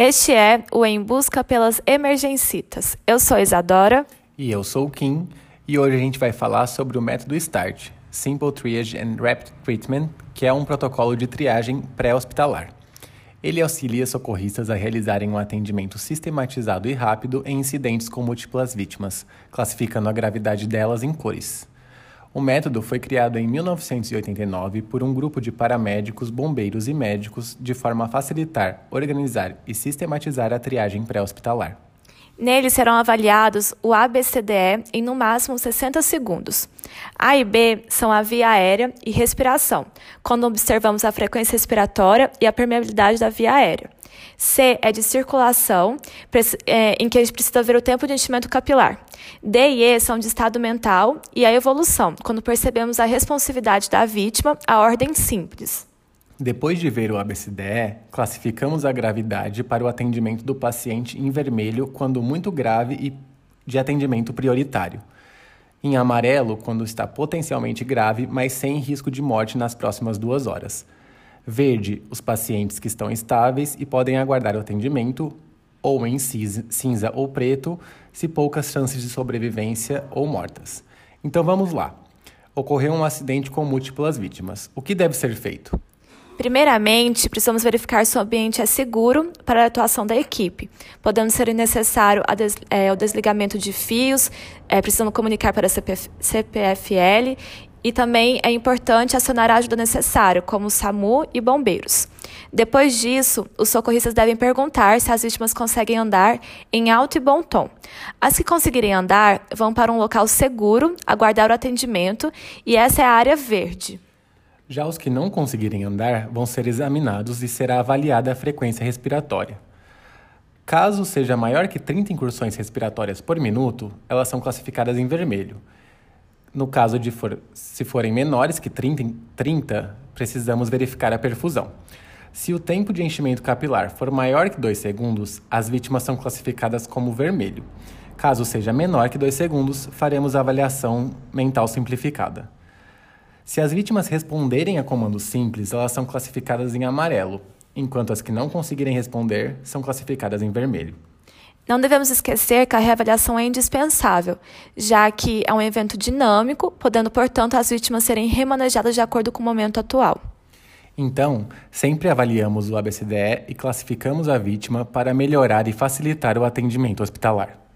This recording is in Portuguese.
Este é o Em Busca pelas Emergencitas. Eu sou Isadora. E eu sou o Kim. E hoje a gente vai falar sobre o método START, Simple Triage and Rapid Treatment, que é um protocolo de triagem pré-hospitalar. Ele auxilia socorristas a realizarem um atendimento sistematizado e rápido em incidentes com múltiplas vítimas, classificando a gravidade delas em cores. O método foi criado em 1989 por um grupo de paramédicos, bombeiros e médicos de forma a facilitar, organizar e sistematizar a triagem pré-hospitalar. Nele serão avaliados o ABCDE em no máximo 60 segundos. A e B são a via aérea e respiração, quando observamos a frequência respiratória e a permeabilidade da via aérea. C é de circulação, é, em que a gente precisa ver o tempo de enchimento capilar. D e E são de estado mental e a evolução, quando percebemos a responsividade da vítima à ordem simples. Depois de ver o ABCDE, classificamos a gravidade para o atendimento do paciente em vermelho quando muito grave e de atendimento prioritário. Em amarelo, quando está potencialmente grave, mas sem risco de morte nas próximas duas horas. Verde, os pacientes que estão estáveis e podem aguardar o atendimento, ou em cinza ou preto, se poucas chances de sobrevivência ou mortas. Então vamos lá. Ocorreu um acidente com múltiplas vítimas. O que deve ser feito? Primeiramente, precisamos verificar se o ambiente é seguro para a atuação da equipe, podendo ser necessário des, é, o desligamento de fios, é, precisamos comunicar para a CPF, CPFL e também é importante acionar a ajuda necessária, como SAMU e bombeiros. Depois disso, os socorristas devem perguntar se as vítimas conseguem andar em alto e bom tom. As que conseguirem andar vão para um local seguro, aguardar o atendimento, e essa é a área verde. Já os que não conseguirem andar vão ser examinados e será avaliada a frequência respiratória. Caso seja maior que 30 incursões respiratórias por minuto, elas são classificadas em vermelho. No caso de for, se forem menores que 30, 30, precisamos verificar a perfusão. Se o tempo de enchimento capilar for maior que 2 segundos, as vítimas são classificadas como vermelho. Caso seja menor que 2 segundos, faremos a avaliação mental simplificada. Se as vítimas responderem a comandos simples, elas são classificadas em amarelo, enquanto as que não conseguirem responder são classificadas em vermelho. Não devemos esquecer que a reavaliação é indispensável, já que é um evento dinâmico, podendo, portanto, as vítimas serem remanejadas de acordo com o momento atual. Então, sempre avaliamos o ABCDE e classificamos a vítima para melhorar e facilitar o atendimento hospitalar.